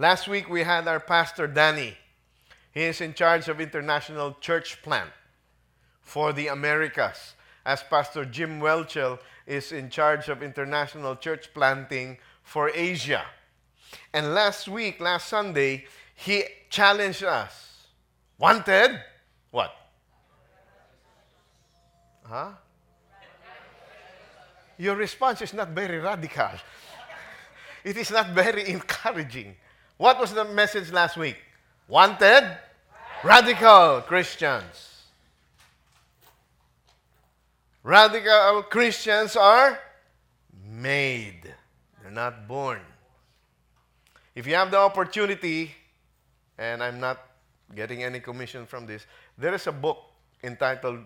Last week we had our pastor Danny. He is in charge of international church plant for the Americas, as Pastor Jim Welchel is in charge of international church planting for Asia. And last week, last Sunday, he challenged us. Wanted? What? Huh? Your response is not very radical. It is not very encouraging. What was the message last week? Wanted? Radical Christians. Radical Christians are made, they're not born. If you have the opportunity, and I'm not getting any commission from this, there is a book entitled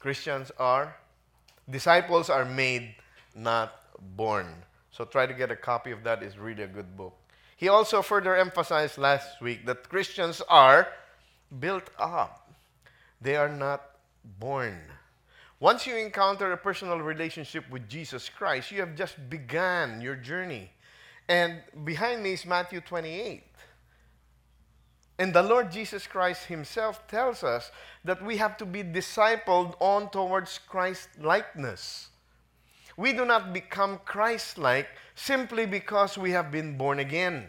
Christians are, Disciples are made, not born. So try to get a copy of that. It's really a good book. He also further emphasized last week that Christians are built up. They are not born. Once you encounter a personal relationship with Jesus Christ, you have just begun your journey. And behind me is Matthew 28. And the Lord Jesus Christ Himself tells us that we have to be discipled on towards Christ likeness. We do not become Christ like simply because we have been born again.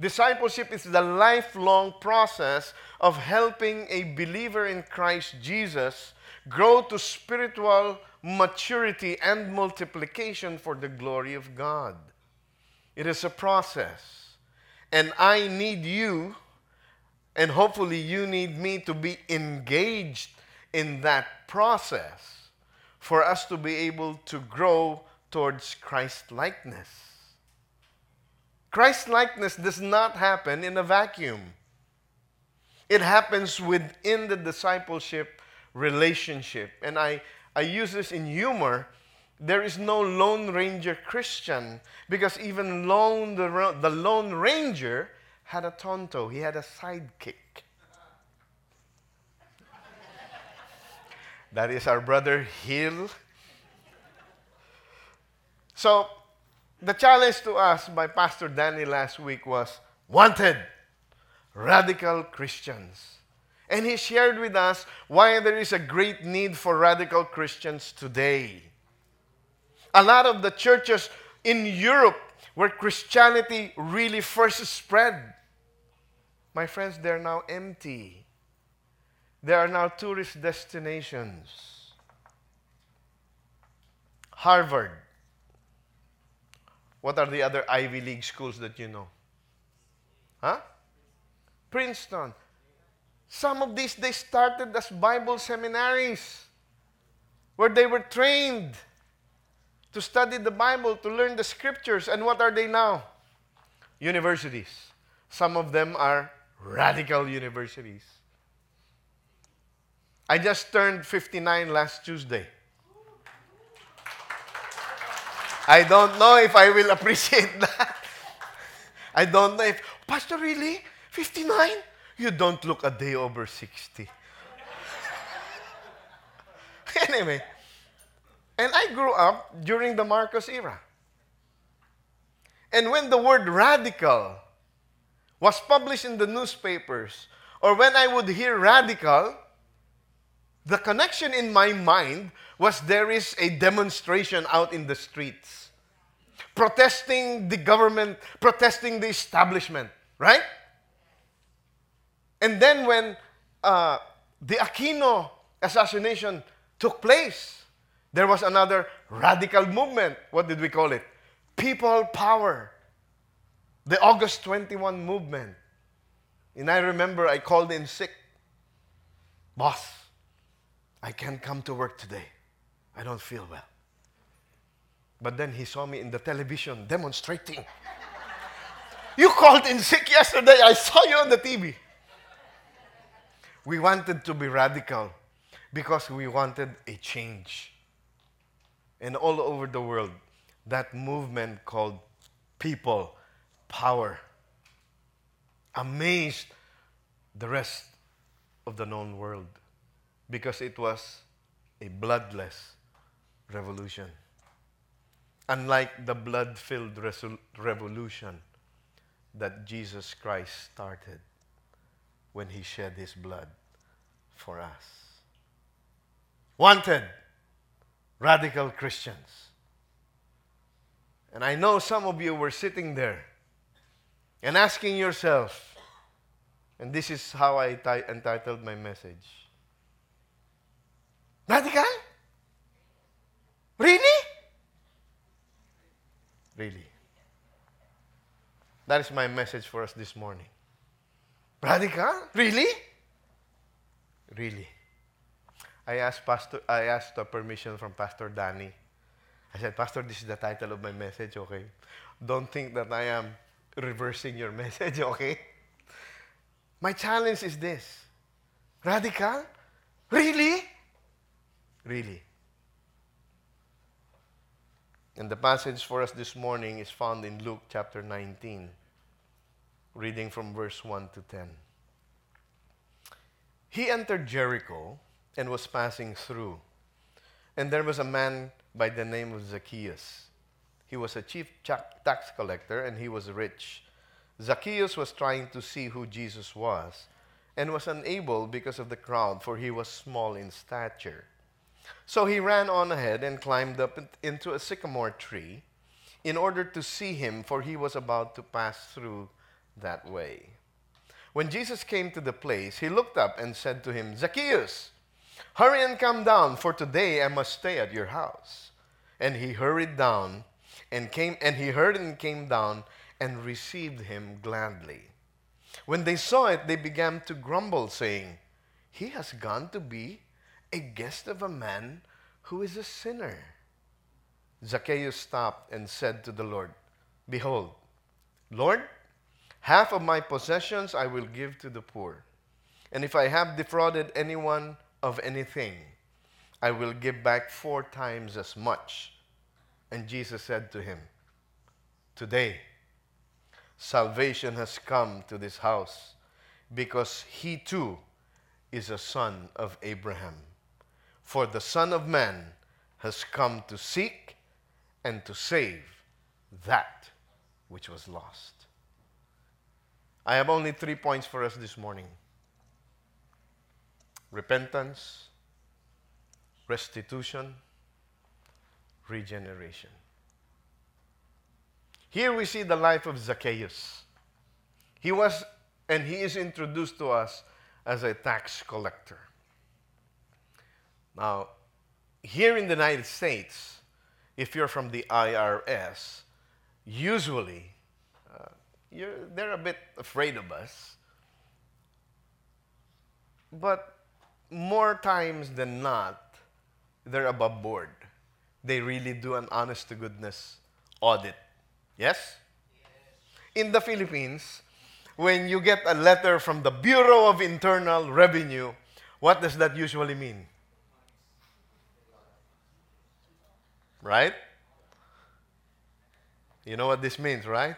Discipleship is the lifelong process of helping a believer in Christ Jesus grow to spiritual maturity and multiplication for the glory of God. It is a process. And I need you, and hopefully you need me to be engaged in that process for us to be able to grow towards Christ likeness. Christ likeness does not happen in a vacuum. It happens within the discipleship relationship. And I, I use this in humor. There is no Lone Ranger Christian because even lone, the, the Lone Ranger had a tonto, he had a sidekick. That is our brother Hill. So, the challenge to us by Pastor Danny last week was wanted radical Christians. And he shared with us why there is a great need for radical Christians today. A lot of the churches in Europe where Christianity really first spread, my friends, they're now empty. There are now tourist destinations. Harvard. What are the other Ivy League schools that you know? Huh? Princeton. Some of these, they started as Bible seminaries where they were trained to study the Bible, to learn the scriptures. And what are they now? Universities. Some of them are radical universities. I just turned 59 last Tuesday. I don't know if I will appreciate that. I don't know if, Pastor, really? 59? You don't look a day over 60. anyway, and I grew up during the Marcos era. And when the word radical was published in the newspapers, or when I would hear radical, the connection in my mind was there is a demonstration out in the streets, protesting the government, protesting the establishment, right? And then when uh, the Aquino assassination took place, there was another radical movement. What did we call it? People power. The August 21 movement. And I remember I called in sick. Boss, I can't come to work today. I don't feel well. But then he saw me in the television demonstrating. you called in sick yesterday. I saw you on the TV. We wanted to be radical because we wanted a change. And all over the world, that movement called people power amazed the rest of the known world because it was a bloodless revolution. unlike the blood filled revolution that Jesus Christ started when he shed his blood for us. Wanted radical Christians. And I know some of you were sitting there and asking yourself, and this is how I t- entitled my message Radical? Really? Really. That is my message for us this morning. Radical? Really? Really. I asked Pastor I asked the permission from Pastor Danny. I said, Pastor, this is the title of my message, okay? Don't think that I am reversing your message, okay? My challenge is this. Radical? Really? Really. And the passage for us this morning is found in Luke chapter 19, reading from verse 1 to 10. He entered Jericho and was passing through. And there was a man by the name of Zacchaeus. He was a chief tax collector and he was rich. Zacchaeus was trying to see who Jesus was and was unable because of the crowd, for he was small in stature. So he ran on ahead and climbed up into a sycamore tree in order to see him, for he was about to pass through that way. When Jesus came to the place, he looked up and said to him, Zacchaeus, hurry and come down, for today I must stay at your house. And he hurried down and came and he heard and came down and received him gladly. When they saw it, they began to grumble, saying, He has gone to be a guest of a man who is a sinner. Zacchaeus stopped and said to the Lord, Behold, Lord, half of my possessions I will give to the poor. And if I have defrauded anyone of anything, I will give back four times as much. And Jesus said to him, Today, salvation has come to this house because he too is a son of Abraham. For the Son of Man has come to seek and to save that which was lost. I have only three points for us this morning repentance, restitution, regeneration. Here we see the life of Zacchaeus. He was, and he is introduced to us as a tax collector. Now, here in the United States, if you're from the IRS, usually uh, they're a bit afraid of us. But more times than not, they're above board. They really do an honest to goodness audit. Yes? yes? In the Philippines, when you get a letter from the Bureau of Internal Revenue, what does that usually mean? Right? You know what this means, right?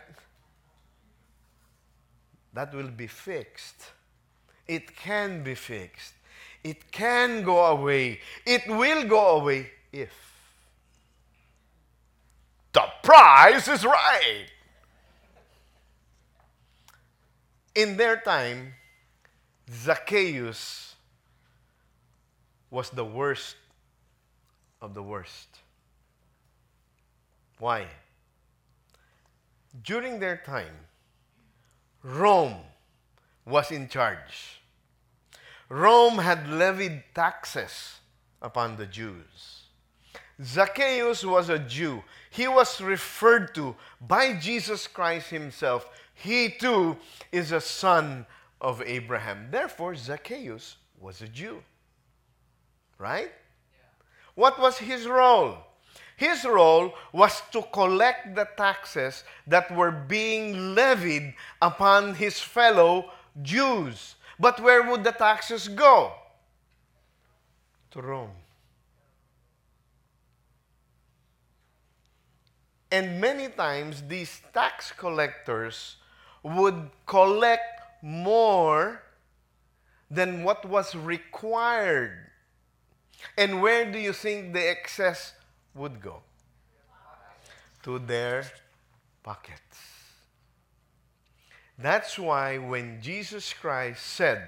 That will be fixed. It can be fixed. It can go away. It will go away if the price is right. In their time, Zacchaeus was the worst of the worst. Why? During their time, Rome was in charge. Rome had levied taxes upon the Jews. Zacchaeus was a Jew. He was referred to by Jesus Christ himself. He too is a son of Abraham. Therefore, Zacchaeus was a Jew. Right? Yeah. What was his role? His role was to collect the taxes that were being levied upon his fellow Jews. But where would the taxes go? To Rome. And many times these tax collectors would collect more than what was required. And where do you think the excess would go? to their pockets. That's why when Jesus Christ said,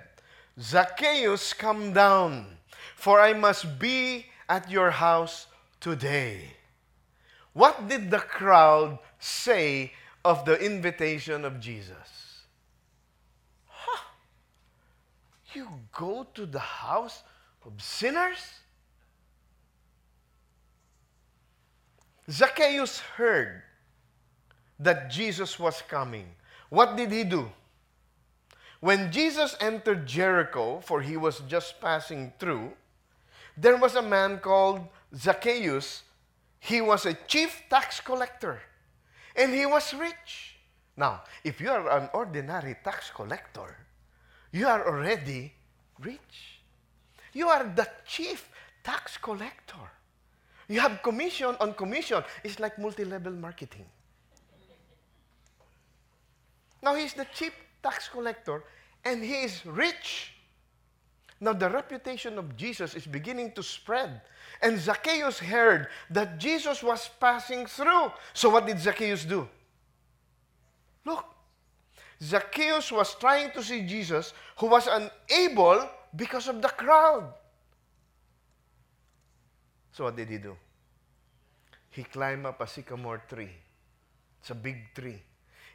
Zacchaeus, come down, for I must be at your house today. What did the crowd say of the invitation of Jesus? Huh? You go to the house of sinners? Zacchaeus heard that Jesus was coming. What did he do? When Jesus entered Jericho, for he was just passing through, there was a man called Zacchaeus. He was a chief tax collector and he was rich. Now, if you are an ordinary tax collector, you are already rich. You are the chief tax collector. You have commission on commission. It's like multi level marketing. Now, he's the chief tax collector and he is rich. Now, the reputation of Jesus is beginning to spread. And Zacchaeus heard that Jesus was passing through. So, what did Zacchaeus do? Look, Zacchaeus was trying to see Jesus, who was unable because of the crowd. So, what did he do? He climbed up a sycamore tree. It's a big tree.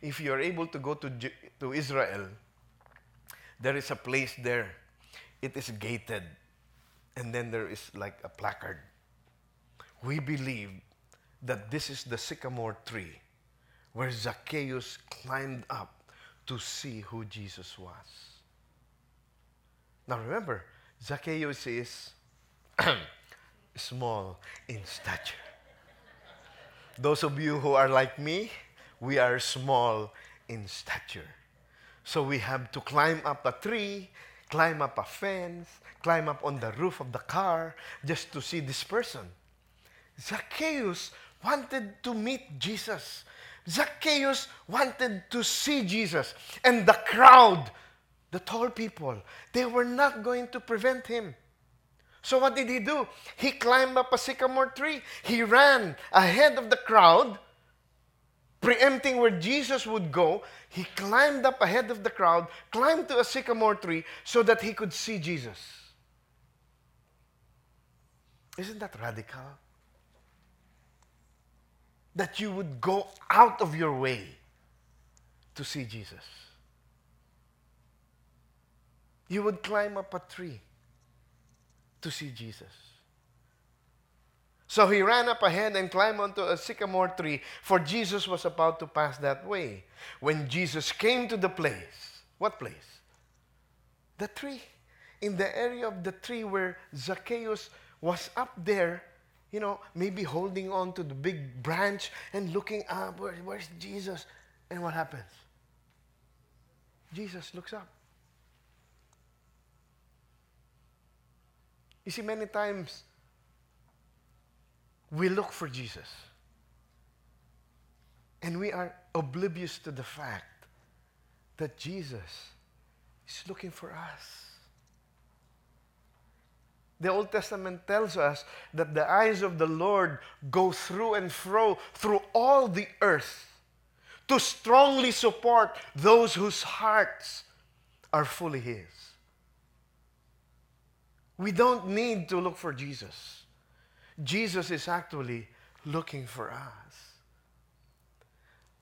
If you are able to go to, to Israel, there is a place there it is gated. And then there is like a placard. We believe that this is the sycamore tree where Zacchaeus climbed up to see who Jesus was. Now remember, Zacchaeus is small in stature. Those of you who are like me, we are small in stature. So we have to climb up a tree climb up a fence, climb up on the roof of the car just to see this person. Zacchaeus wanted to meet Jesus. Zacchaeus wanted to see Jesus. And the crowd, the tall people, they were not going to prevent him. So what did he do? He climbed up a sycamore tree. He ran ahead of the crowd preempting where Jesus would go, he climbed up ahead of the crowd, climbed to a sycamore tree so that he could see Jesus. Isn't that radical? That you would go out of your way to see Jesus. You would climb up a tree to see Jesus. So he ran up ahead and climbed onto a sycamore tree, for Jesus was about to pass that way. When Jesus came to the place, what place? The tree. In the area of the tree where Zacchaeus was up there, you know, maybe holding on to the big branch and looking up, Where, where's Jesus? And what happens? Jesus looks up. You see, many times we look for Jesus. And we are oblivious to the fact that Jesus is looking for us. The Old Testament tells us that the eyes of the Lord go through and fro through all the earth to strongly support those whose hearts are fully His. We don't need to look for Jesus. Jesus is actually looking for us.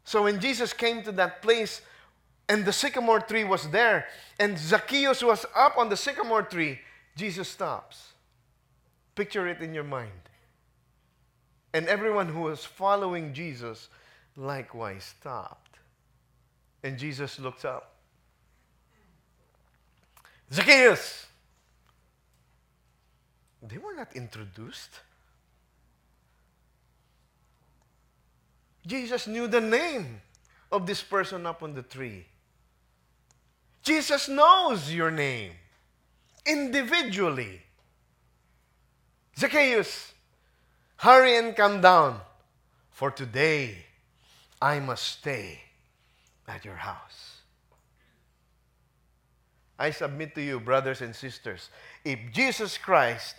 So when Jesus came to that place and the sycamore tree was there and Zacchaeus was up on the sycamore tree, Jesus stops. Picture it in your mind. And everyone who was following Jesus likewise stopped. And Jesus looked up. Zacchaeus! They were not introduced. Jesus knew the name of this person up on the tree. Jesus knows your name individually. Zacchaeus, hurry and come down, for today I must stay at your house. I submit to you, brothers and sisters, if Jesus Christ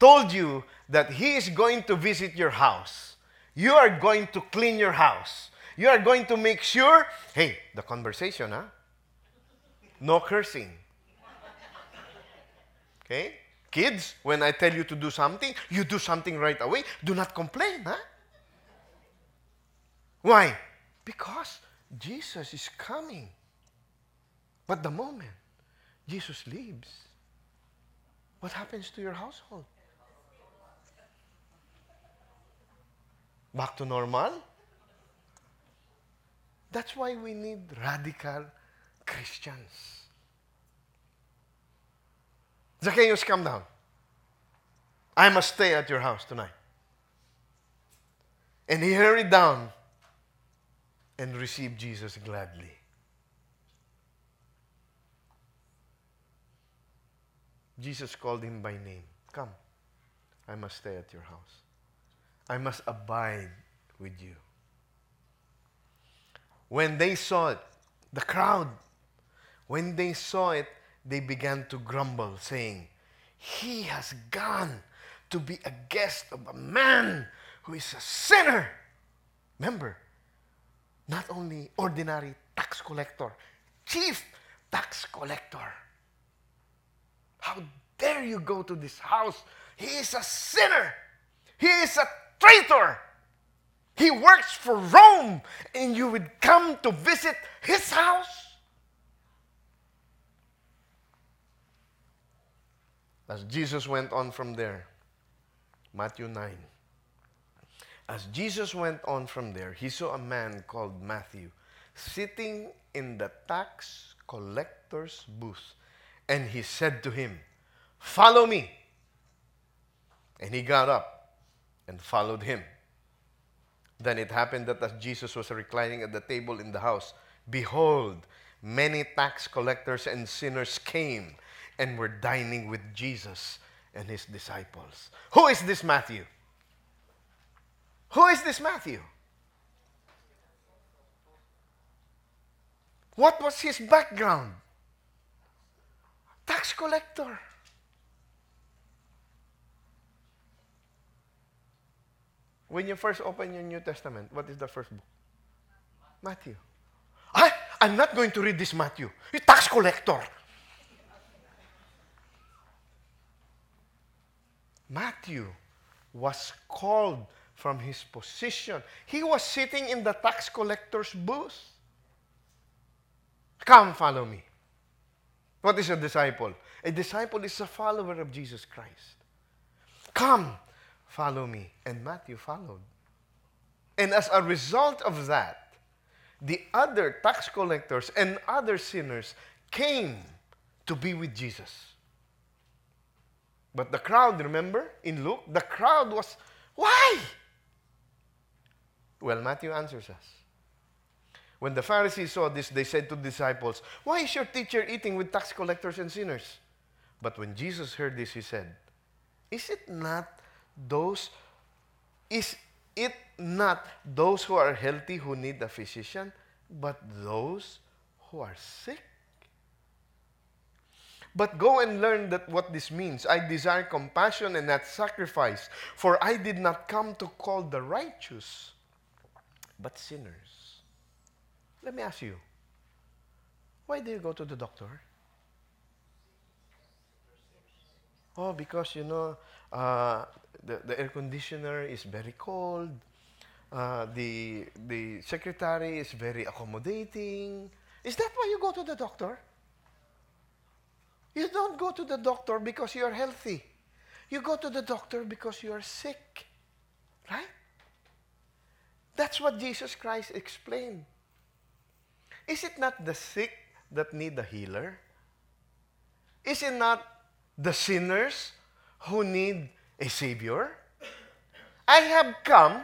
told you that He is going to visit your house, You are going to clean your house. You are going to make sure, hey, the conversation, huh? No cursing. Okay? Kids, when I tell you to do something, you do something right away. Do not complain, huh? Why? Because Jesus is coming. But the moment Jesus leaves, what happens to your household? Back to normal? That's why we need radical Christians. Zacchaeus, come down. I must stay at your house tonight. And he hurried down and received Jesus gladly. Jesus called him by name. Come, I must stay at your house. I must abide with you. When they saw it, the crowd, when they saw it, they began to grumble, saying, He has gone to be a guest of a man who is a sinner. Remember, not only ordinary tax collector, chief tax collector. How dare you go to this house? He is a sinner. He is a traitor. He works for Rome, and you would come to visit his house? As Jesus went on from there, Matthew 9. As Jesus went on from there, he saw a man called Matthew sitting in the tax collector's booth. And he said to him, Follow me. And he got up and followed him. Then it happened that as Jesus was reclining at the table in the house, behold, many tax collectors and sinners came and were dining with Jesus and his disciples. Who is this Matthew? Who is this Matthew? What was his background? Tax collector. When you first open your New Testament, what is the first book? Matthew. I, I'm not going to read this Matthew. You tax collector. Matthew was called from his position. He was sitting in the tax collector's booth. Come, follow me. What is a disciple? A disciple is a follower of Jesus Christ. Come, follow me. And Matthew followed. And as a result of that, the other tax collectors and other sinners came to be with Jesus. But the crowd, remember in Luke, the crowd was, why? Well, Matthew answers us. When the Pharisees saw this, they said to the disciples, Why is your teacher eating with tax collectors and sinners? But when Jesus heard this, he said, Is it not those, is it not those who are healthy who need a physician, but those who are sick? But go and learn that what this means. I desire compassion and not sacrifice, for I did not come to call the righteous, but sinners. Let me ask you, why do you go to the doctor? Oh, because you know uh, the, the air conditioner is very cold. Uh, the the secretary is very accommodating. Is that why you go to the doctor? You don't go to the doctor because you're healthy. You go to the doctor because you are sick. Right? That's what Jesus Christ explained. Is it not the sick that need a healer? Is it not the sinners who need a Savior? I have come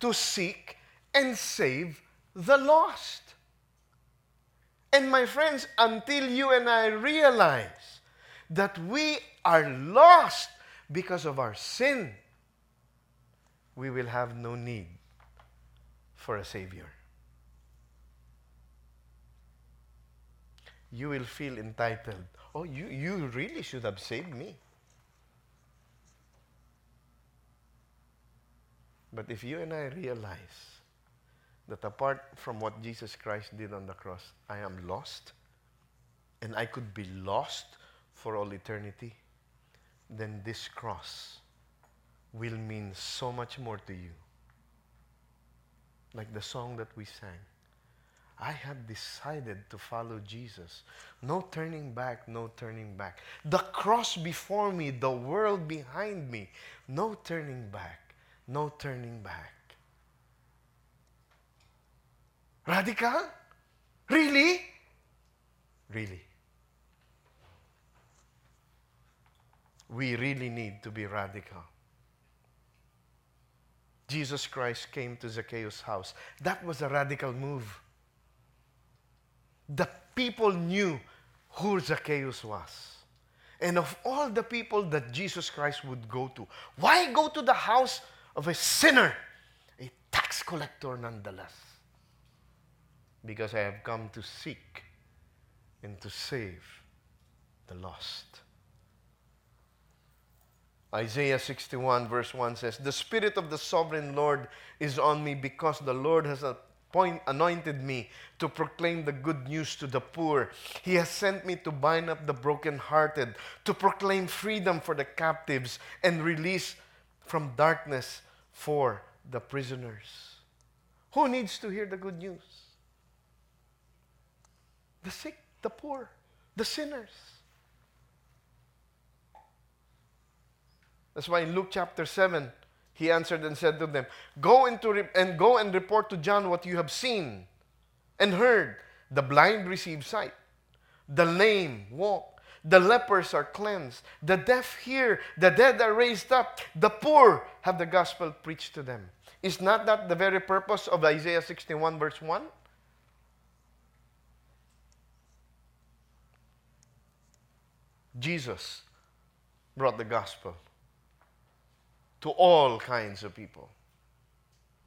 to seek and save the lost. And my friends, until you and I realize that we are lost because of our sin, we will have no need for a Savior. You will feel entitled. Oh, you, you really should have saved me. But if you and I realize that apart from what Jesus Christ did on the cross, I am lost, and I could be lost for all eternity, then this cross will mean so much more to you. Like the song that we sang. I have decided to follow Jesus. No turning back, no turning back. The cross before me, the world behind me. No turning back, no turning back. Radical? Really? Really. We really need to be radical. Jesus Christ came to Zacchaeus' house. That was a radical move. The people knew who Zacchaeus was. And of all the people that Jesus Christ would go to, why go to the house of a sinner, a tax collector nonetheless? Because I have come to seek and to save the lost. Isaiah 61, verse 1 says, The Spirit of the sovereign Lord is on me because the Lord has appoint, anointed me to proclaim the good news to the poor. He has sent me to bind up the brokenhearted, to proclaim freedom for the captives, and release from darkness for the prisoners. Who needs to hear the good news? The sick, the poor, the sinners. That's why in Luke chapter 7, he answered and said to them, Go into re- and go and report to John what you have seen and heard. The blind receive sight, the lame walk, the lepers are cleansed, the deaf hear, the dead are raised up, the poor have the gospel preached to them. Is not that the very purpose of Isaiah 61, verse 1? Jesus brought the gospel to all kinds of people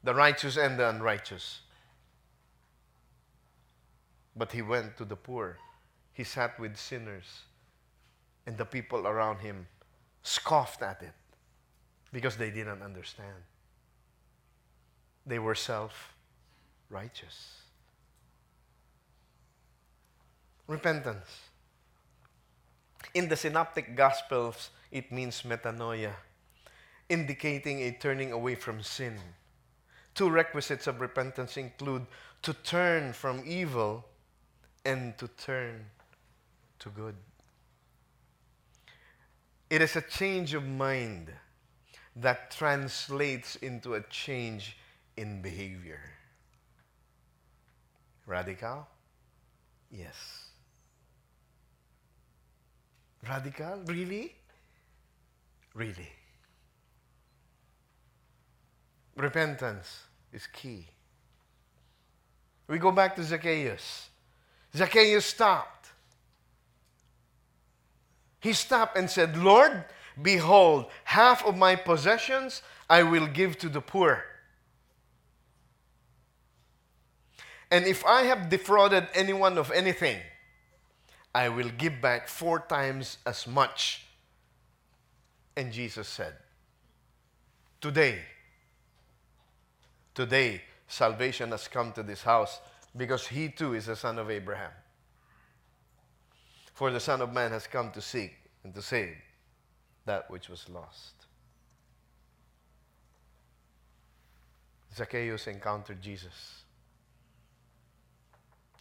the righteous and the unrighteous. But he went to the poor, he sat with sinners, and the people around him scoffed at it because they didn't understand. They were self righteous. Repentance. In the Synoptic Gospels, it means metanoia indicating a turning away from sin. Two requisites of repentance include to turn from evil and to turn to good. It is a change of mind that translates into a change in behavior. Radical? Yes. Radical? Really? Really. Repentance is key. We go back to Zacchaeus. Zacchaeus stopped. He stopped and said, Lord, behold, half of my possessions I will give to the poor. And if I have defrauded anyone of anything, I will give back four times as much. And Jesus said, Today, Today, salvation has come to this house because he too is a son of Abraham. For the Son of Man has come to seek and to save that which was lost. Zacchaeus encountered Jesus.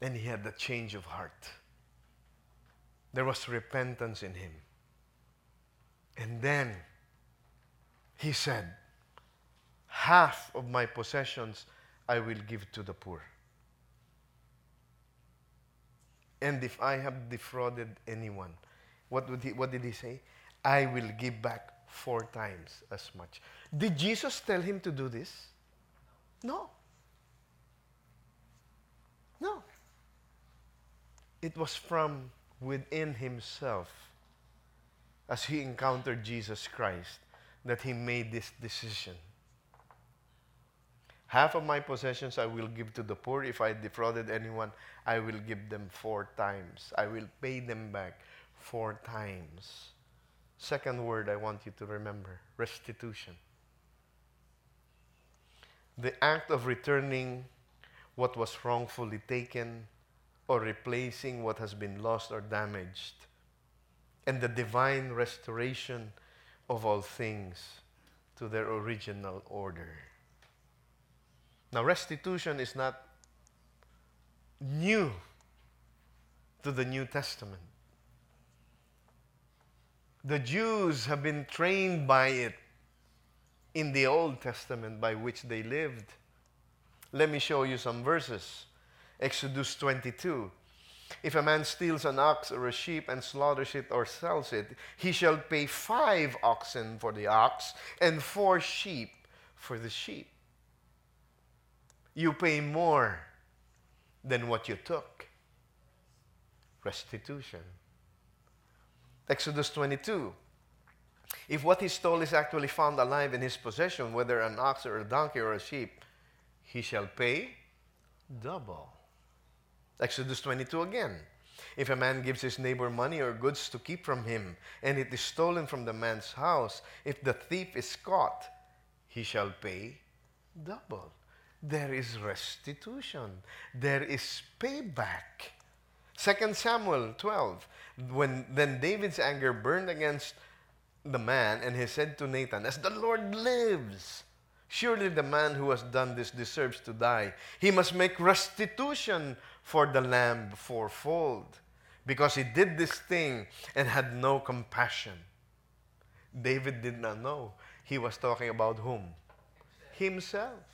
And he had the change of heart. There was repentance in him. And then he said, half of my possessions I will give to the poor. And if I have defrauded anyone, what, would he, what did he say? I will give back four times as much. Did Jesus tell him to do this? No. No. It was from within himself as he encountered Jesus Christ that he made this decision. Half of my possessions I will give to the poor. If I defrauded anyone, I will give them four times. I will pay them back four times. Second word I want you to remember restitution. the act of returning what was wrongfully taken or replacing what has been lost or damaged, and the divine restoration of all things to their original order. Now, restitution is not new to the New Testament. The Jews have been trained by it in the Old Testament by which they lived. Let me show you some verses. Exodus 22. If a man steals an ox or a sheep and slaughters it or sells it, he shall pay five oxen for the ox and four sheep for the sheep. You pay more than what you took. Restitution. Exodus 22. If what he stole is actually found alive in his possession, whether an ox or a donkey or a sheep, he shall pay double. Exodus 22 again. If a man gives his neighbor money or goods to keep from him, and it is stolen from the man's house, if the thief is caught, he shall pay double. There is restitution, there is payback. 2 Samuel 12. When then David's anger burned against the man, and he said to Nathan, As the Lord lives, surely the man who has done this deserves to die. He must make restitution for the lamb fourfold, because he did this thing and had no compassion. David did not know. He was talking about whom? Himself.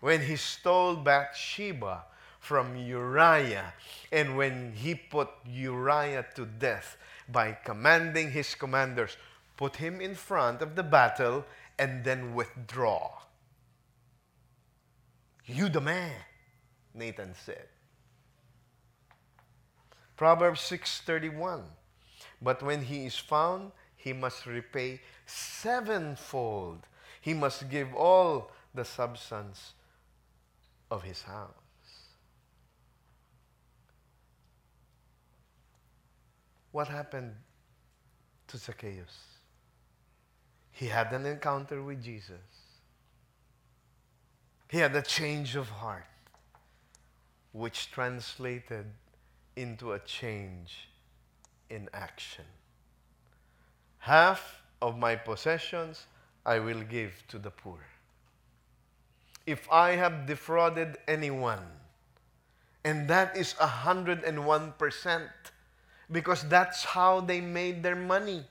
When he stole Bathsheba from Uriah, and when he put Uriah to death, by commanding his commanders, put him in front of the battle, and then withdraw. You the man, Nathan said. Proverbs 6:31. But when he is found, he must repay sevenfold. He must give all the substance of his house. what happened to Zacchaeus? He had an encounter with Jesus. He had a change of heart, which translated into a change in action. Half of my possessions I will give to the poor. If I have defrauded anyone, and that is a 101%, because that's how they made their money.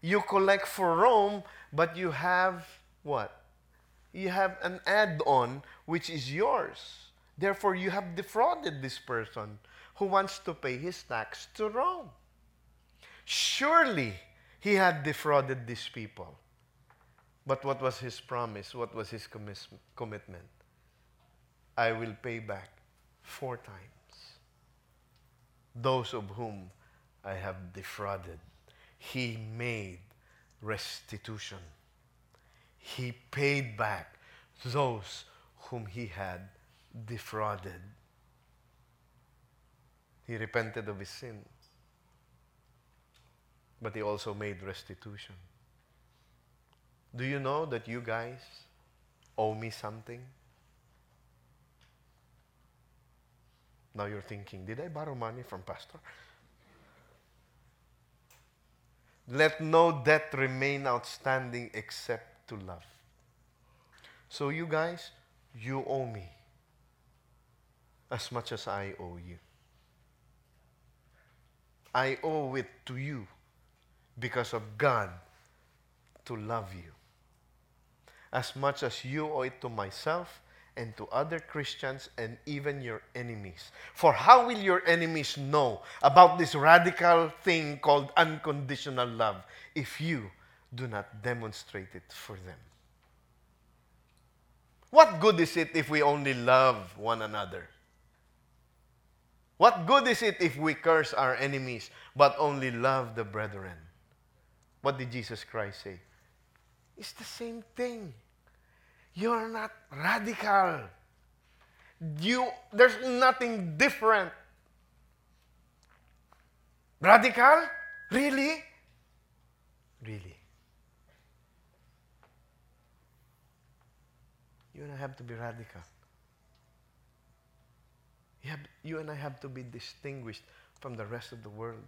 You collect for Rome, but you have what? You have an add on which is yours. Therefore, you have defrauded this person who wants to pay his tax to Rome. Surely he had defrauded these people. But what was his promise? What was his commitment? I will pay back four times those of whom I have defrauded. He made restitution. He paid back those whom he had defrauded. He repented of his sin, but he also made restitution. Do you know that you guys owe me something? Now you're thinking, did I borrow money from pastor? Let no debt remain outstanding except to love. So you guys, you owe me as much as I owe you. I owe it to you because of God to love you. As much as you owe it to myself and to other Christians and even your enemies. For how will your enemies know about this radical thing called unconditional love if you do not demonstrate it for them? What good is it if we only love one another? What good is it if we curse our enemies but only love the brethren? What did Jesus Christ say? It's the same thing. You're not radical. You, there's nothing different. Radical? Really? Really? You and I have to be radical. You, have, you and I have to be distinguished from the rest of the world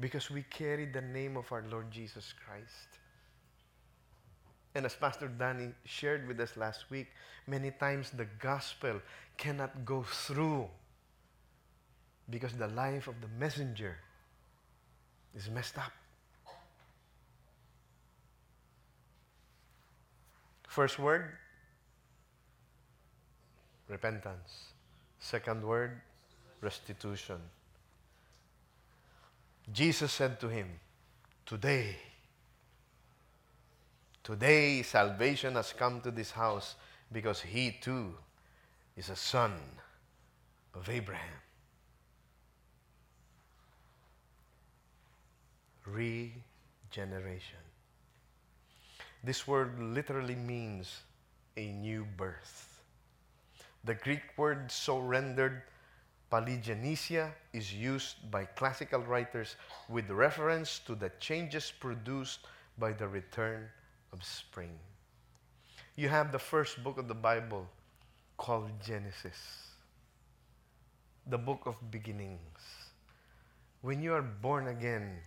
because we carry the name of our Lord Jesus Christ. And as Pastor Danny shared with us last week, many times the gospel cannot go through because the life of the messenger is messed up. First word, repentance. Second word, restitution. Jesus said to him, Today, today salvation has come to this house because he too is a son of Abraham. Regeneration. This word literally means a new birth. The Greek word so rendered palingenesia is used by classical writers with reference to the changes produced by the return of spring. You have the first book of the Bible called Genesis, the book of beginnings. When you are born again,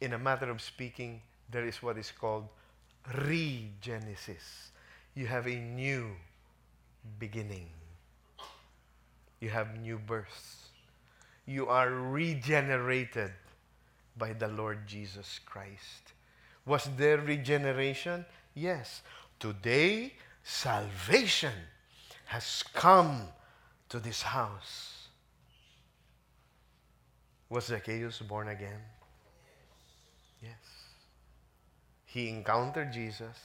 in a matter of speaking, there is what is called regenesis. You have a new beginning. You have new birth. You are regenerated by the Lord Jesus Christ. Was there regeneration? Yes. Today, salvation has come to this house. Was Zacchaeus born again? Yes. He encountered Jesus.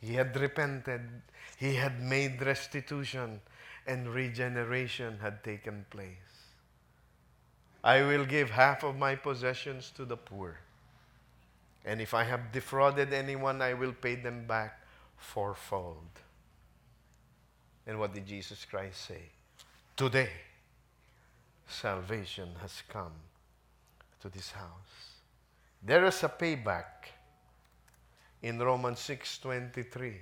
He had repented. He had made restitution, and regeneration had taken place. I will give half of my possessions to the poor. And if I have defrauded anyone, I will pay them back fourfold. And what did Jesus Christ say? Today, salvation has come to this house. There is a payback in Romans 6:23.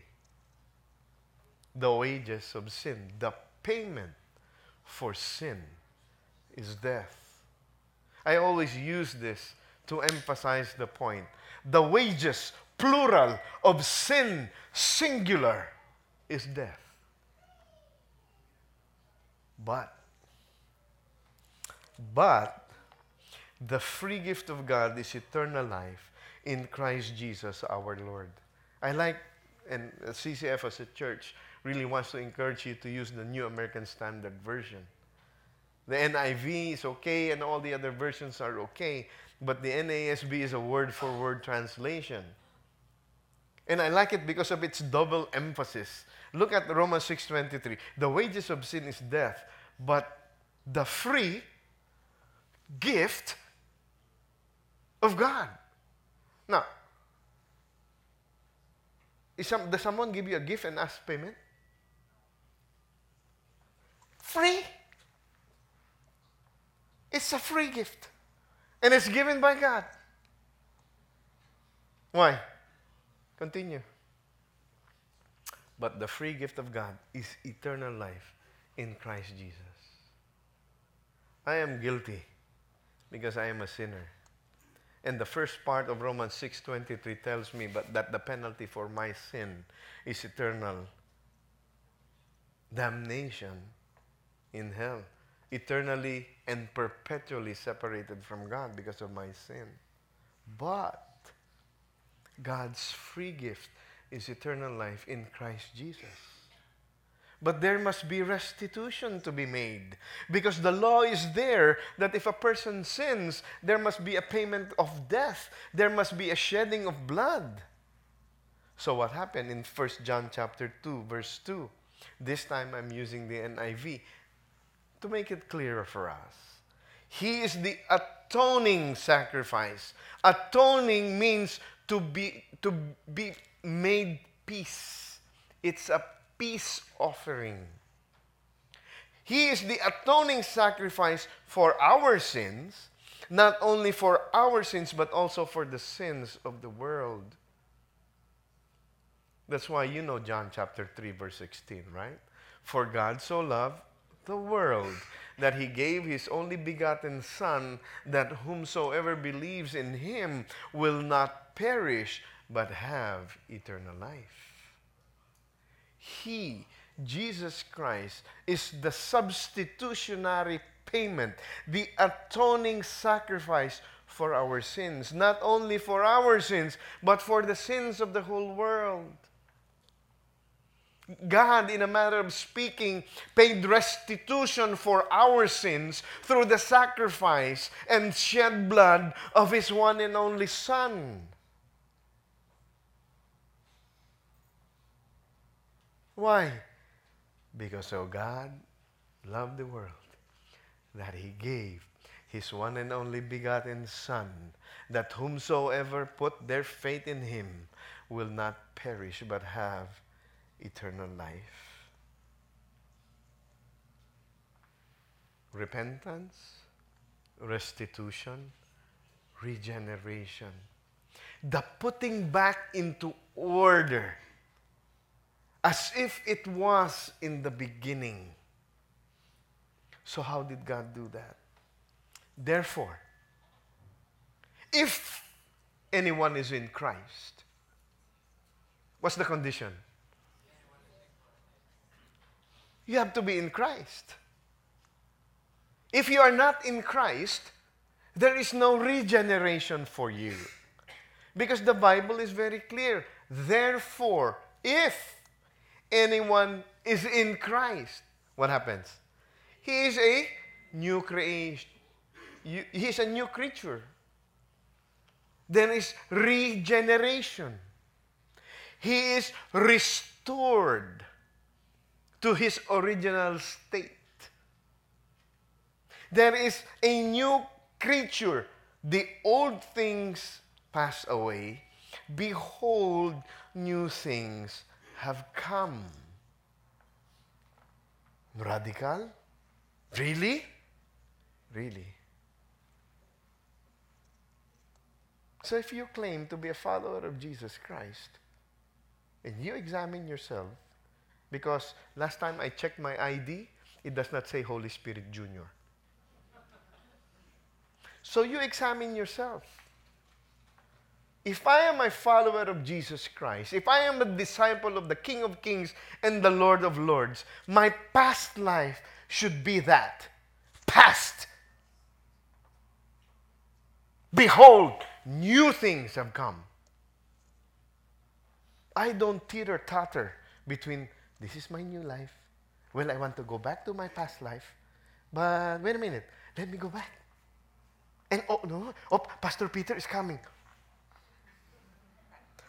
The wages of sin, the payment for sin is death. I always use this to emphasize the point. The wages, plural, of sin, singular, is death. But, but, the free gift of God is eternal life in Christ Jesus our Lord. I like, and CCF as a church really wants to encourage you to use the New American Standard Version. The NIV is okay, and all the other versions are okay, but the NASB is a word for word translation. And I like it because of its double emphasis. Look at Romans 6:23. The wages of sin is death, but the free gift of God. Now, some, does someone give you a gift and ask payment? Free. It's a free gift. And it's given by God. Why? Continue. But the free gift of God is eternal life in Christ Jesus. I am guilty because I am a sinner. And the first part of Romans 6:23 tells me but that the penalty for my sin is eternal damnation in hell, eternally and perpetually separated from God because of my sin. But God's free gift is eternal life in Christ Jesus. But there must be restitution to be made. Because the law is there that if a person sins, there must be a payment of death. There must be a shedding of blood. So what happened in 1 John chapter 2 verse 2? This time I'm using the NIV to make it clearer for us. He is the atoning sacrifice. Atoning means to be to be made peace. It's a peace offering. He is the atoning sacrifice for our sins, not only for our sins, but also for the sins of the world. That's why you know John chapter 3, verse 16, right? For God so loved the world that he gave his only begotten Son, that whomsoever believes in him will not perish, but have eternal life. He, Jesus Christ, is the substitutionary payment, the atoning sacrifice for our sins. Not only for our sins, but for the sins of the whole world. God, in a matter of speaking, paid restitution for our sins through the sacrifice and shed blood of His one and only Son. Why? Because so God loved the world that He gave His one and only begotten Son, that whomsoever put their faith in Him will not perish but have eternal life. Repentance, restitution, regeneration. The putting back into order as if it was in the beginning. So, how did God do that? Therefore, if anyone is in Christ, what's the condition? You have to be in Christ. If you are not in Christ, there is no regeneration for you. Because the Bible is very clear. Therefore, if anyone is in Christ, what happens? He is a new creation. He is a new creature. Then is regeneration. He is restored to his original state. There is a new creature. The old things pass away. Behold, new things have come. Radical? Really? Really? So if you claim to be a follower of Jesus Christ, and you examine yourself, because last time I checked my ID, it does not say Holy Spirit Junior. So you examine yourself. If I am a follower of Jesus Christ, if I am a disciple of the King of Kings and the Lord of Lords, my past life should be that. Past. Behold, new things have come. I don't teeter totter between this is my new life. Well, I want to go back to my past life. But wait a minute. Let me go back. And oh, no. Oh, Pastor Peter is coming.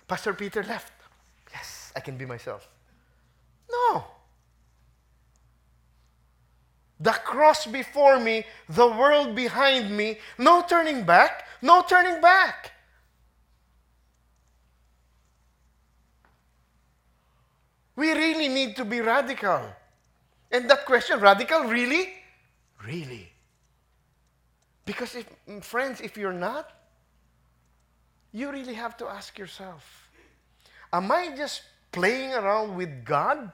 Pastor Peter left. Yes, I can be myself. No. The cross before me, the world behind me, no turning back, no turning back. We really need to be radical. And that question, radical, really? Really? Because, if, mm, friends, if you're not, you really have to ask yourself Am I just playing around with God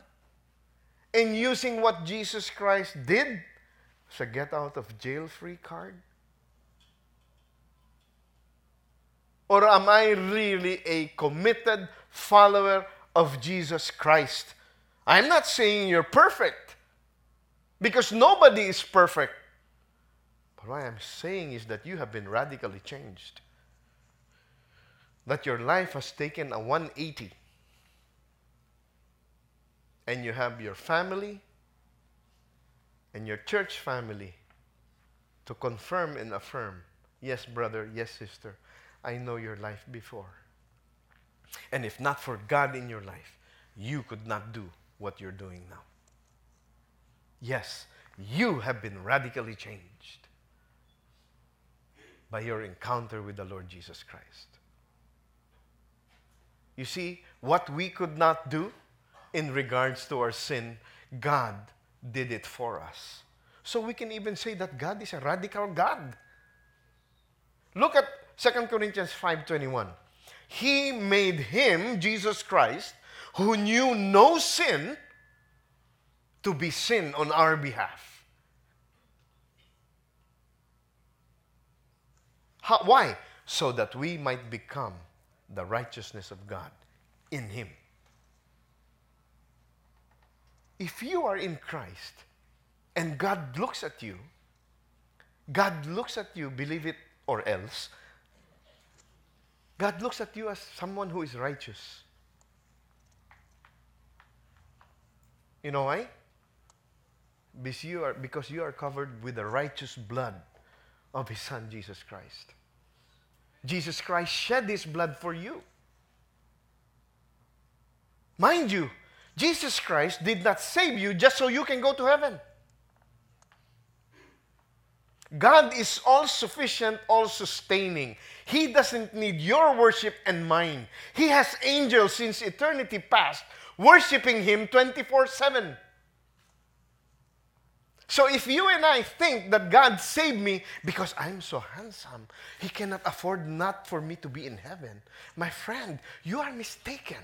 and using what Jesus Christ did as a get out of jail free card? Or am I really a committed follower of Jesus Christ. I'm not saying you're perfect because nobody is perfect. But what I'm saying is that you have been radically changed. That your life has taken a 180. And you have your family and your church family to confirm and affirm yes, brother, yes, sister, I know your life before. And if not for God in your life, you could not do what you're doing now. Yes, you have been radically changed by your encounter with the Lord Jesus Christ. You see, what we could not do in regards to our sin, God did it for us. So we can even say that God is a radical God. Look at 2 Corinthians 5:21. He made him, Jesus Christ, who knew no sin to be sin on our behalf. How, why? So that we might become the righteousness of God in Him. If you are in Christ and God looks at you, God looks at you, believe it or else, God looks at you as someone who is righteous. You know why? Because you are, because you are covered with the righteous blood of His Son, Jesus Christ. Jesus Christ shed His blood for you. Mind you, Jesus Christ did not save you just so you can go to heaven. God is all sufficient, all sustaining. He doesn't need your worship and mine. He has angels since eternity past worshiping Him 24 7. So if you and I think that God saved me because I'm so handsome, He cannot afford not for me to be in heaven, my friend, you are mistaken.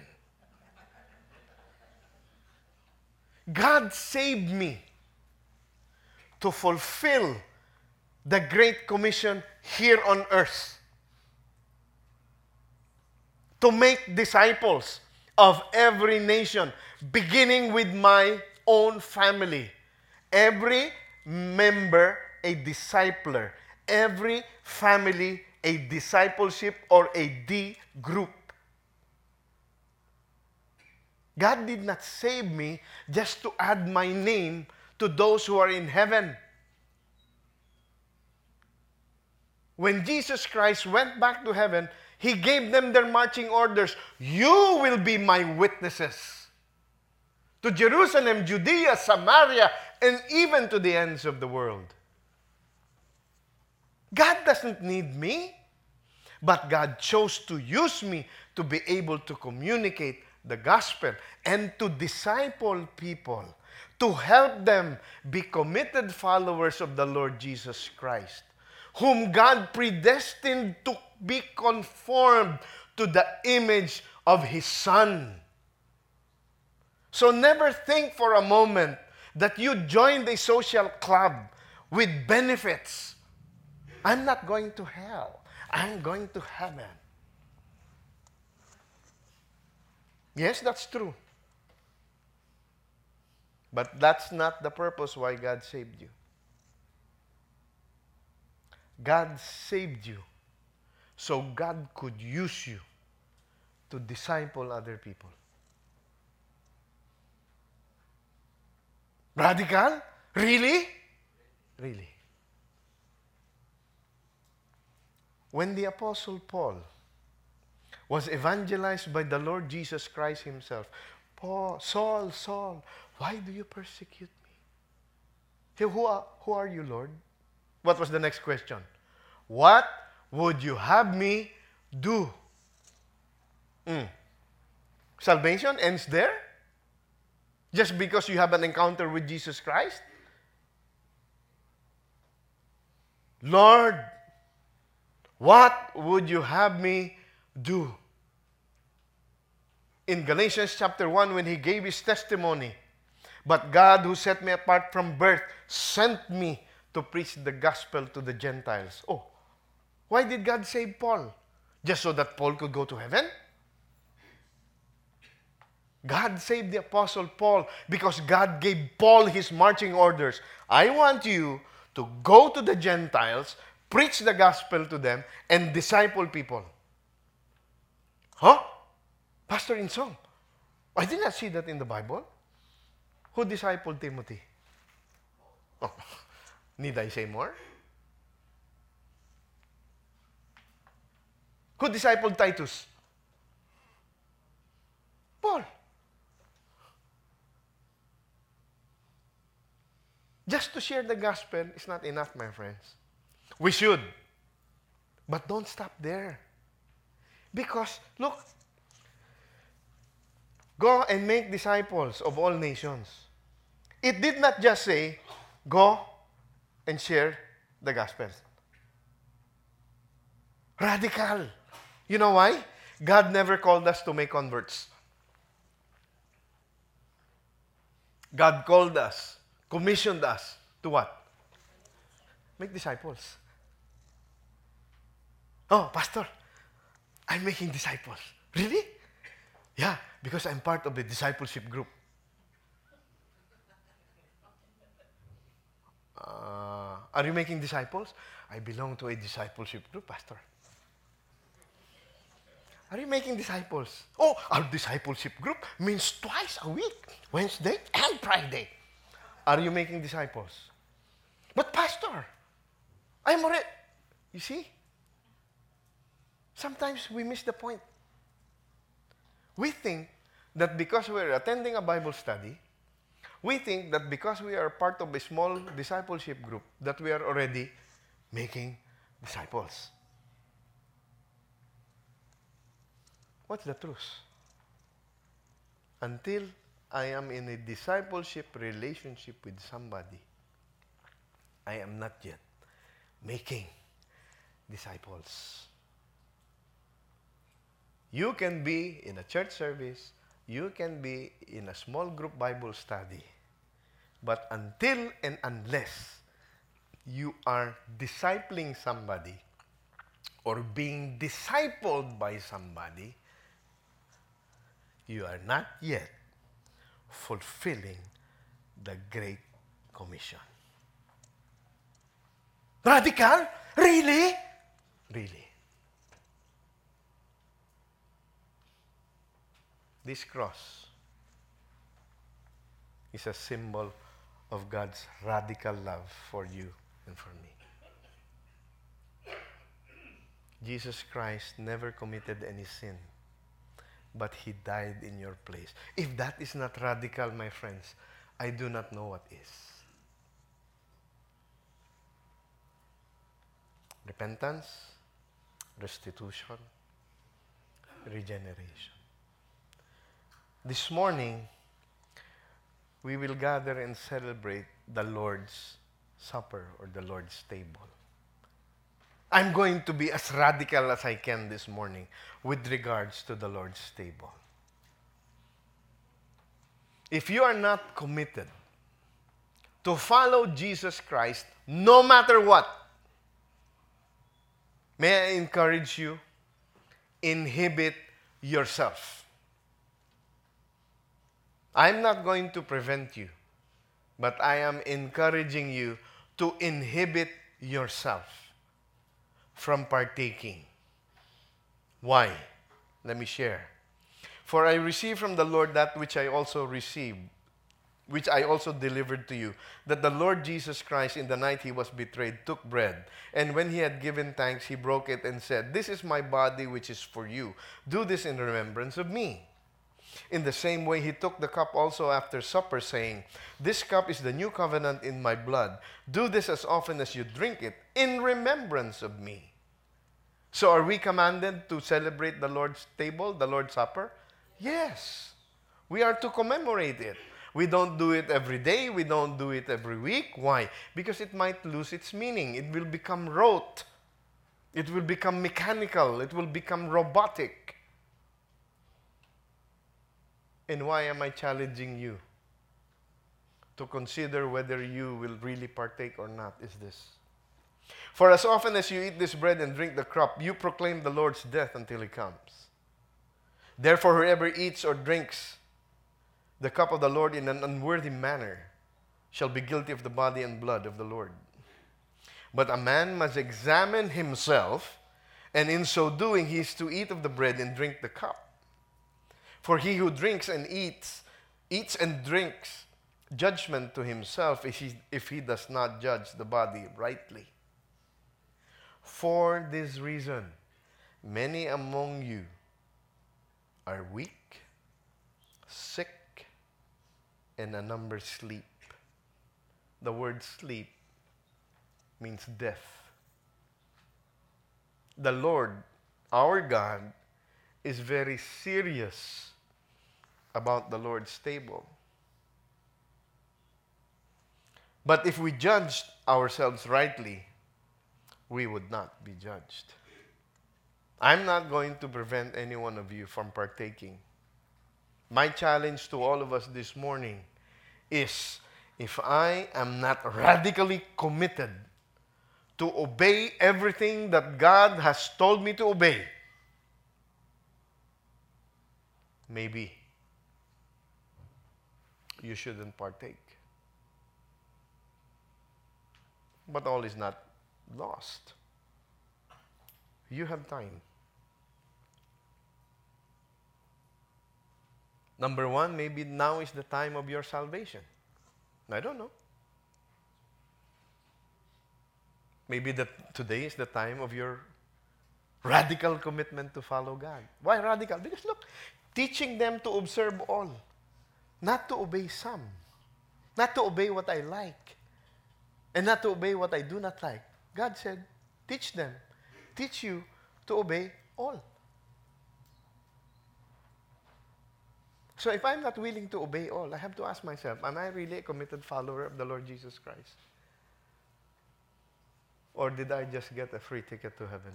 God saved me to fulfill the Great Commission here on earth to make disciples of every nation, beginning with my own family. Every member a discipler, every family a discipleship or a D group. God did not save me just to add my name to those who are in heaven. When Jesus Christ went back to heaven, he gave them their marching orders. You will be my witnesses to Jerusalem, Judea, Samaria, and even to the ends of the world. God doesn't need me, but God chose to use me to be able to communicate the gospel and to disciple people, to help them be committed followers of the Lord Jesus Christ, whom God predestined to be conformed to the image of His Son. So never think for a moment that you joined a social club with benefits. I'm not going to hell. I'm going to heaven. Yes, that's true. But that's not the purpose why God saved you. God saved you so God could use you to disciple other people. Radical? Really? Really. When the Apostle Paul was evangelized by the Lord Jesus Christ Himself. Paul, Saul, Saul, why do you persecute me? Who, are, who are you, Lord? What was the next question? What would you have me do? Mm. Salvation ends there? Just because you have an encounter with Jesus Christ? Lord, what would you have me do? In Galatians chapter 1, when he gave his testimony, but God, who set me apart from birth, sent me to preach the gospel to the Gentiles. Oh, why did God save Paul? Just so that Paul could go to heaven? God saved the Apostle Paul because God gave Paul his marching orders. I want you to go to the Gentiles, preach the gospel to them, and disciple people. Huh? Pastor in song. I did not see that in the Bible. Who discipled Timothy? Oh, need I say more? Who discipled Titus? Paul. Just to share the gospel is not enough, my friends. We should. But don't stop there. Because, look, go and make disciples of all nations. It did not just say, go and share the gospel. Radical. You know why? God never called us to make converts. God called us, commissioned us to what? Make disciples. Oh, Pastor, I'm making disciples. Really? Yeah, because I'm part of the discipleship group. Uh, are you making disciples? I belong to a discipleship group, Pastor. Are you making disciples? Oh, our discipleship group means twice a week Wednesday and Friday. Are you making disciples? But, Pastor, I'm already. You see? Sometimes we miss the point. We think that because we're attending a Bible study, we think that because we are part of a small discipleship group, that we are already making disciples. What's the truth? Until I am in a discipleship relationship with somebody, I am not yet making disciples. You can be in a church service, you can be in a small group Bible study, but until and unless you are discipling somebody or being discipled by somebody, you are not yet fulfilling the Great Commission. Radical? Really? Really. This cross is a symbol of God's radical love for you and for me. Jesus Christ never committed any sin but he died in your place. If that is not radical, my friends, I do not know what is. Repentance, restitution, regeneration. This morning, we will gather and celebrate the Lord's Supper or the Lord's table. I'm going to be as radical as I can this morning with regards to the Lord's table. If you are not committed to follow Jesus Christ, no matter what, may I encourage you, inhibit yourself. I'm not going to prevent you, but I am encouraging you to inhibit yourself from partaking. Why? Let me share. For I received from the Lord that which I also received, which I also delivered to you, that the Lord Jesus Christ, in the night he was betrayed, took bread. And when he had given thanks, he broke it and said, This is my body which is for you. Do this in remembrance of me. In the same way, he took the cup also after supper, saying, This cup is the new covenant in my blood. Do this as often as you drink it in remembrance of me. So, are we commanded to celebrate the Lord's table, the Lord's Supper? Yes. We are to commemorate it. We don't do it every day, we don't do it every week. Why? Because it might lose its meaning. It will become rote, it will become mechanical, it will become robotic. And why am I challenging you to consider whether you will really partake or not? Is this. For as often as you eat this bread and drink the cup, you proclaim the Lord's death until he comes. Therefore, whoever eats or drinks the cup of the Lord in an unworthy manner shall be guilty of the body and blood of the Lord. But a man must examine himself, and in so doing, he is to eat of the bread and drink the cup. For he who drinks and eats, eats and drinks judgment to himself if he, if he does not judge the body rightly. For this reason, many among you are weak, sick, and a number sleep. The word sleep means death. The Lord, our God, is very serious about the Lord's table. But if we judged ourselves rightly, we would not be judged. I'm not going to prevent any one of you from partaking. My challenge to all of us this morning is if I am not radically committed to obey everything that God has told me to obey, maybe you shouldn't partake. But all is not lost. You have time. Number one, maybe now is the time of your salvation. I don't know. Maybe that today is the time of your radical commitment to follow God. Why radical? Because look, teaching them to observe all, not to obey some, not to obey what I like, and not to obey what I do not like. God said, teach them, teach you to obey all. So if I'm not willing to obey all, I have to ask myself, am I really a committed follower of the Lord Jesus Christ? Or did I just get a free ticket to heaven?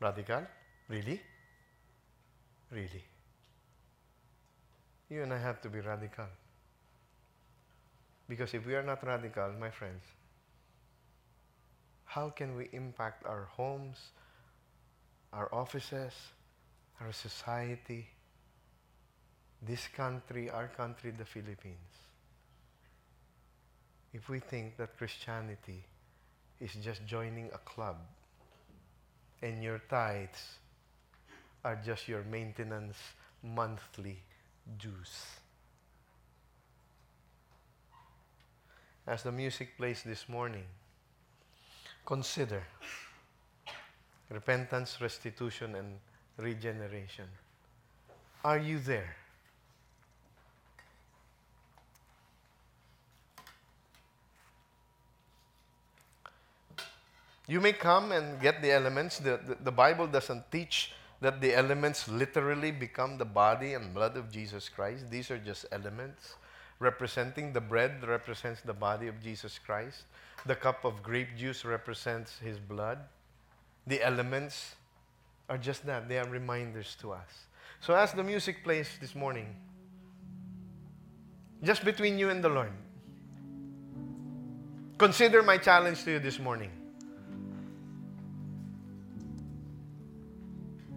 Radical? Really? Really? You and I have to be radical. Because if we are not radical, my friends, how can we impact our homes, our offices, our society, this country, our country, the Philippines, if we think that Christianity is just joining a club and your tithes are just your maintenance monthly dues. As the music plays this morning, consider repentance, restitution, and regeneration. Are you there? You may come and get the elements. The, the, the, Bible doesn't teach that the elements literally become the body and blood of Jesus Christ. These are just elements representing the bread represents the body of Jesus Christ. The cup of grape juice represents his blood. The elements are just that, they are reminders to us. So, as the music plays this morning, just between you and the Lord, consider my challenge to you this morning.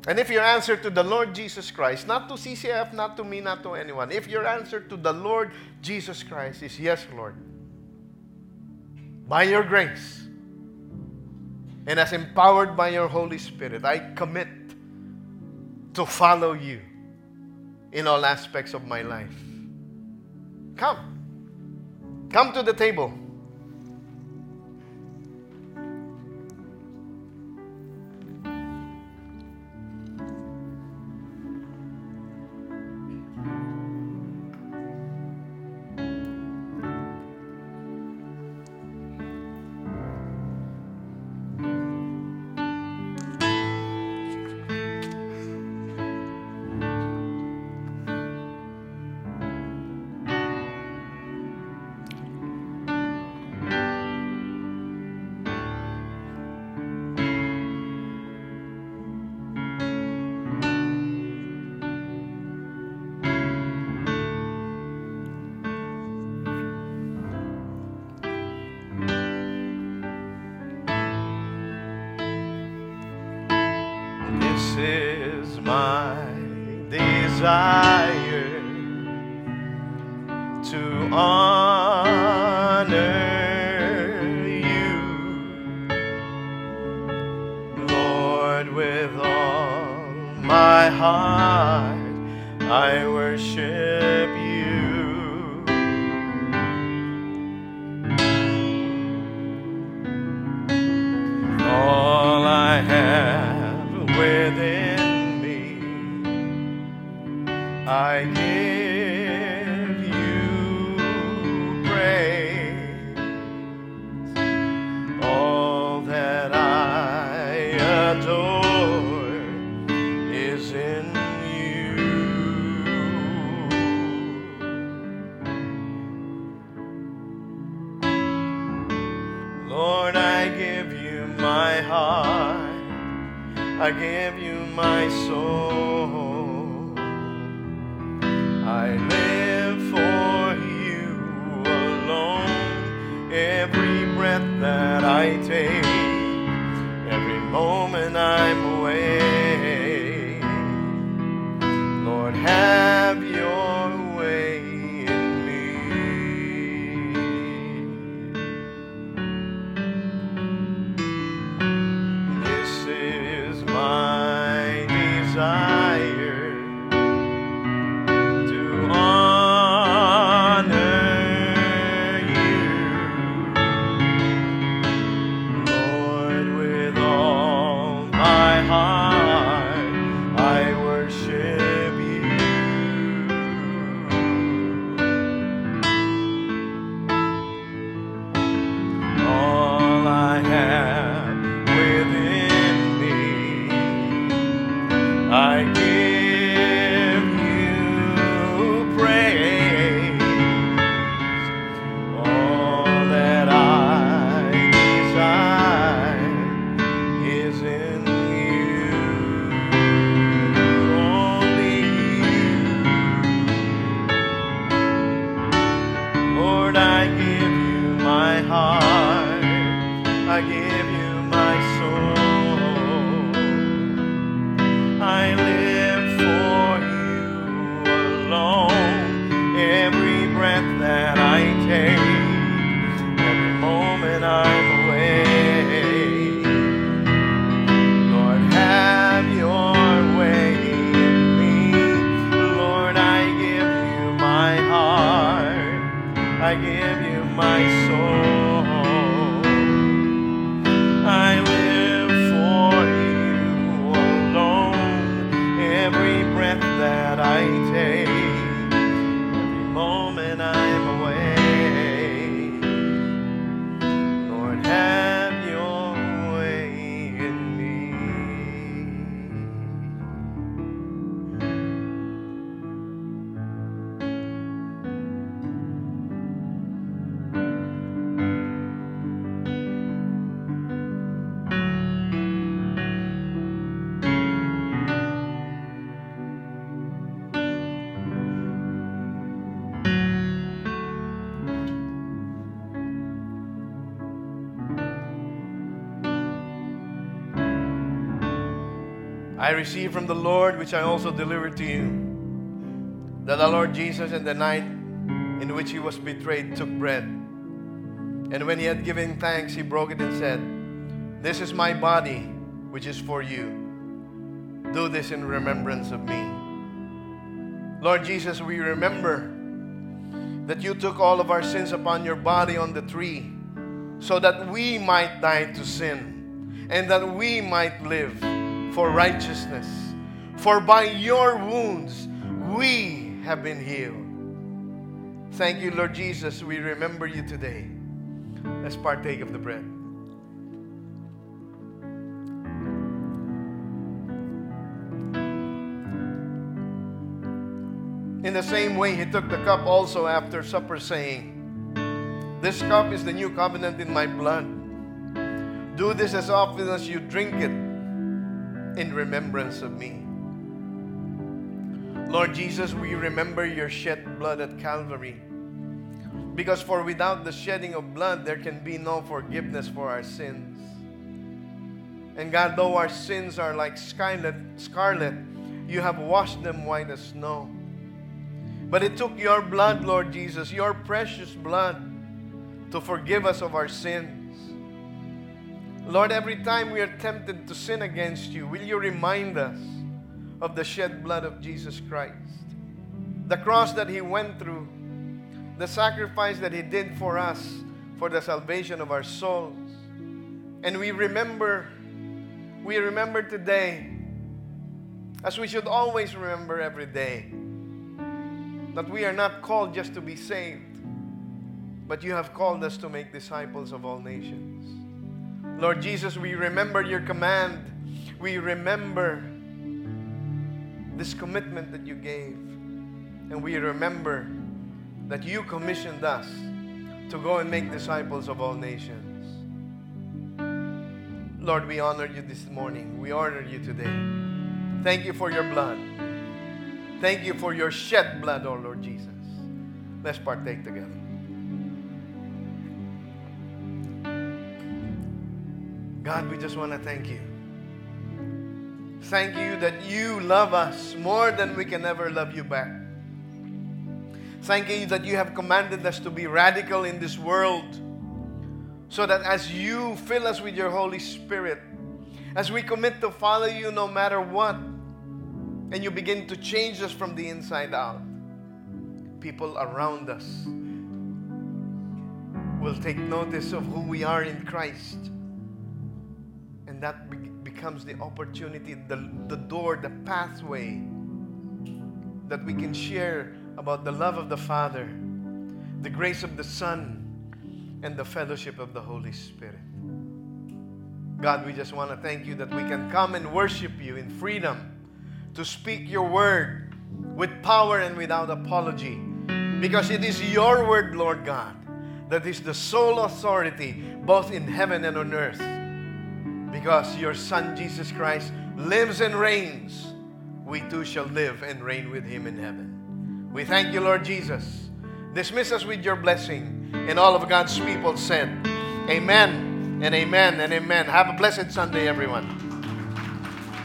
And if your answer to the Lord Jesus Christ, not to CCF, not to me, not to anyone, if your answer to the Lord Jesus Christ is yes, Lord, by your grace, and as empowered by your Holy Spirit, I commit to follow you in all aspects of my life. Come. Come to the table. Desire to honor I received from the Lord, which I also delivered to you, that the Lord Jesus, in the night in which he was betrayed, took bread. And when he had given thanks, he broke it and said, This is my body, which is for you. Do this in remembrance of me. Lord Jesus, we remember that you took all of our sins upon your body on the tree so that we might die to sin and that we might live for righteousness. For by your wounds we have been healed. Thank you, Lord Jesus. We remember you today. Let's partake of the bread. In the same way, he took the cup also after supper, saying, This cup is the new covenant in my blood. Do this as often as you drink it in remembrance of me. Lord Jesus, we remember your shed blood at Calvary. Because for without the shedding of blood, there can be no forgiveness for our sins. And God, though our sins are like scarlet, scarlet, you have washed them white as snow. But it took your blood, Lord Jesus, your precious blood, to forgive us of our sins. Lord, every time we are tempted to sin against you, will you remind us of the shed blood of Jesus Christ? The cross that he went through, the sacrifice that he did for us for the salvation of our souls. And we remember, we remember today, as we should always remember every day, that we are not called just to be saved, but you have called us to make disciples of all nations. Lord Jesus, we remember your command. We remember this commitment that you gave. And we remember that you commissioned us to go and make disciples of all nations. Lord, we honor you this morning. We honor you today. Thank you for your blood. Thank you for your shed blood, oh Lord Jesus. Let's partake together. God, we just want to thank you. Thank you that you love us more than we can ever love you back. Thank you that you have commanded us to be radical in this world so that as you fill us with your Holy Spirit, as we commit to follow you no matter what, and you begin to change us from the inside out, people around us will take notice of who we are in Christ. That be- becomes the opportunity, the, the door, the pathway that we can share about the love of the Father, the grace of the Son, and the fellowship of the Holy Spirit. God, we just want to thank you that we can come and worship you in freedom, to speak your word with power and without apology, because it is your word, Lord God, that is the sole authority both in heaven and on earth. Because your Son, Jesus Christ, lives and reigns, we too shall live and reign with him in heaven. We thank you, Lord Jesus. Dismiss us with your blessing. And all of God's people said, Amen and amen and amen. Have a blessed Sunday, everyone.